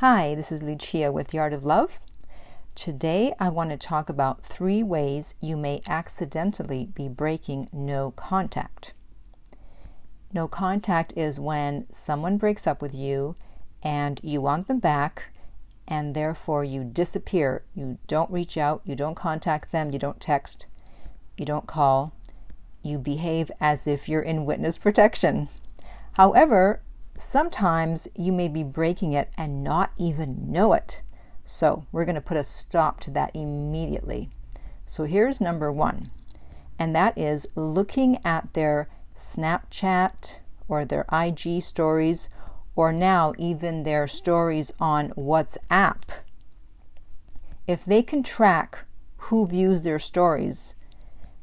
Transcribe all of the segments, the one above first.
Hi, this is Lucia with The Art of Love. Today I want to talk about three ways you may accidentally be breaking no contact. No contact is when someone breaks up with you and you want them back and therefore you disappear. You don't reach out, you don't contact them, you don't text, you don't call. You behave as if you're in witness protection. However, sometimes you may be breaking it and not even know it. So, we're going to put a stop to that immediately. So, here's number one, and that is looking at their Snapchat or their IG stories, or now even their stories on WhatsApp. If they can track who views their stories,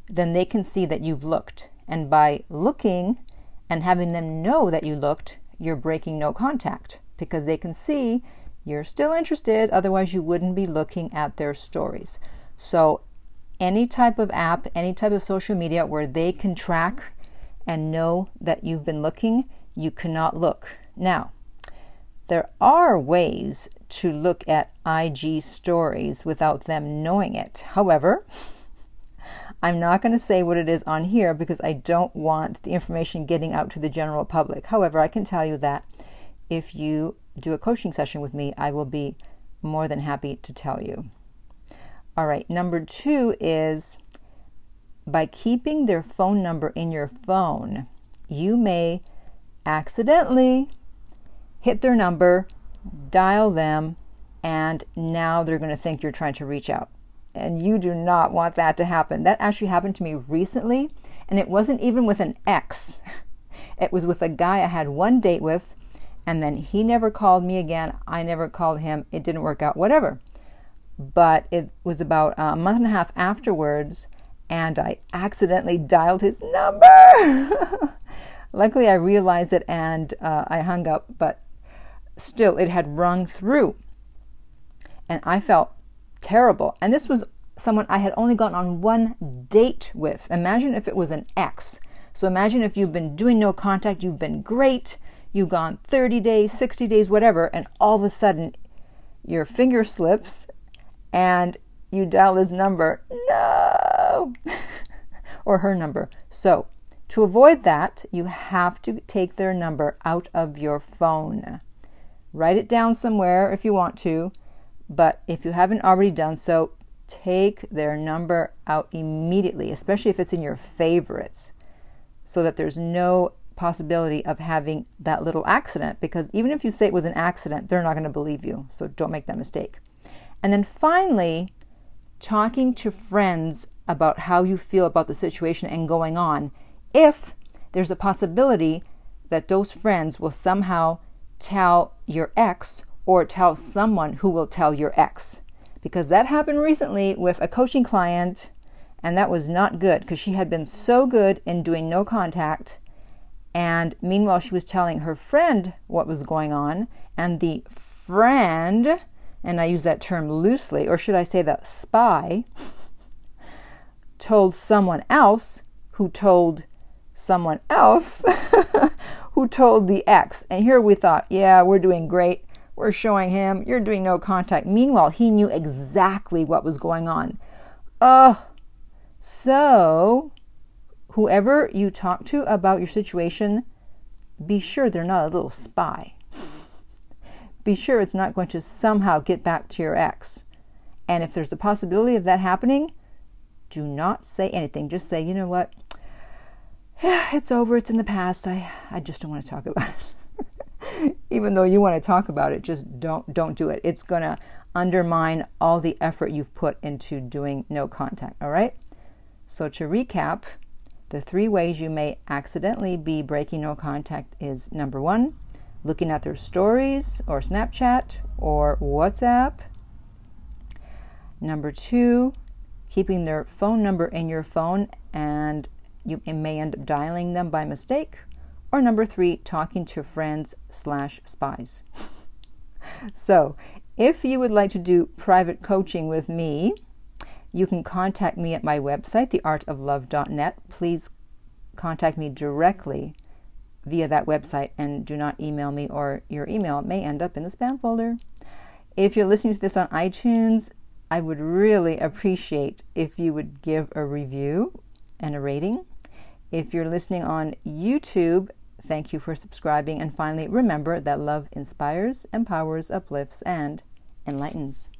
then they can see that you've looked. And by looking and having them know that you looked, you're breaking no contact because they can see you're still interested, otherwise, you wouldn't be looking at their stories. So, any type of app, any type of social media where they can track and know that you've been looking, you cannot look. Now, there are ways to look at IG stories without them knowing it. However, I'm not going to say what it is on here because I don't want the information getting out to the general public. However, I can tell you that if you do a coaching session with me, I will be more than happy to tell you. All right, number two is by keeping their phone number in your phone, you may accidentally hit their number, dial them, and now they're going to think you're trying to reach out. And you do not want that to happen. That actually happened to me recently, and it wasn't even with an ex. It was with a guy I had one date with and then he never called me again. I never called him. It didn't work out, whatever. But it was about a month and a half afterwards, and I accidentally dialed his number. Luckily, I realized it and uh, I hung up, but still, it had rung through. And I felt terrible. And this was someone I had only gone on one date with. Imagine if it was an ex. So imagine if you've been doing no contact, you've been great, you've gone 30 days, 60 days, whatever, and all of a sudden your finger slips and you dial his number. No! or her number. So, to avoid that, you have to take their number out of your phone. Write it down somewhere if you want to, but if you haven't already done so, take their number out immediately, especially if it's in your favorites, so that there's no possibility of having that little accident because even if you say it was an accident, they're not going to believe you. So don't make that mistake. And then finally, talking to friends about how you feel about the situation and going on if there's a possibility that those friends will somehow tell your ex or tell someone who will tell your ex. Because that happened recently with a coaching client, and that was not good because she had been so good in doing no contact and meanwhile, she was telling her friend what was going on, and the friend, and I use that term loosely, or should I say the spy, told someone else who told someone else who told the ex. And here we thought, yeah, we're doing great. We're showing him, you're doing no contact. Meanwhile, he knew exactly what was going on. Oh, so whoever you talk to about your situation, be sure they're not a little spy. be sure it's not going to somehow get back to your ex. And if there's a possibility of that happening, do not say anything. Just say, you know what? It's over. It's in the past. I, I just don't want to talk about it. Even though you want to talk about it, just don't don't do it. It's gonna undermine all the effort you've put into doing no contact. All right. So to recap, the three ways you may accidentally be breaking no contact is number one, looking at their stories or Snapchat or WhatsApp. Number two, keeping their phone number in your phone and you may end up dialing them by mistake. Or number three, talking to friends slash spies. so if you would like to do private coaching with me, you can contact me at my website, theartoflove.net. Please contact me directly via that website and do not email me, or your email may end up in the spam folder. If you're listening to this on iTunes, I would really appreciate if you would give a review and a rating. If you're listening on YouTube Thank you for subscribing. And finally, remember that love inspires, empowers, uplifts, and enlightens.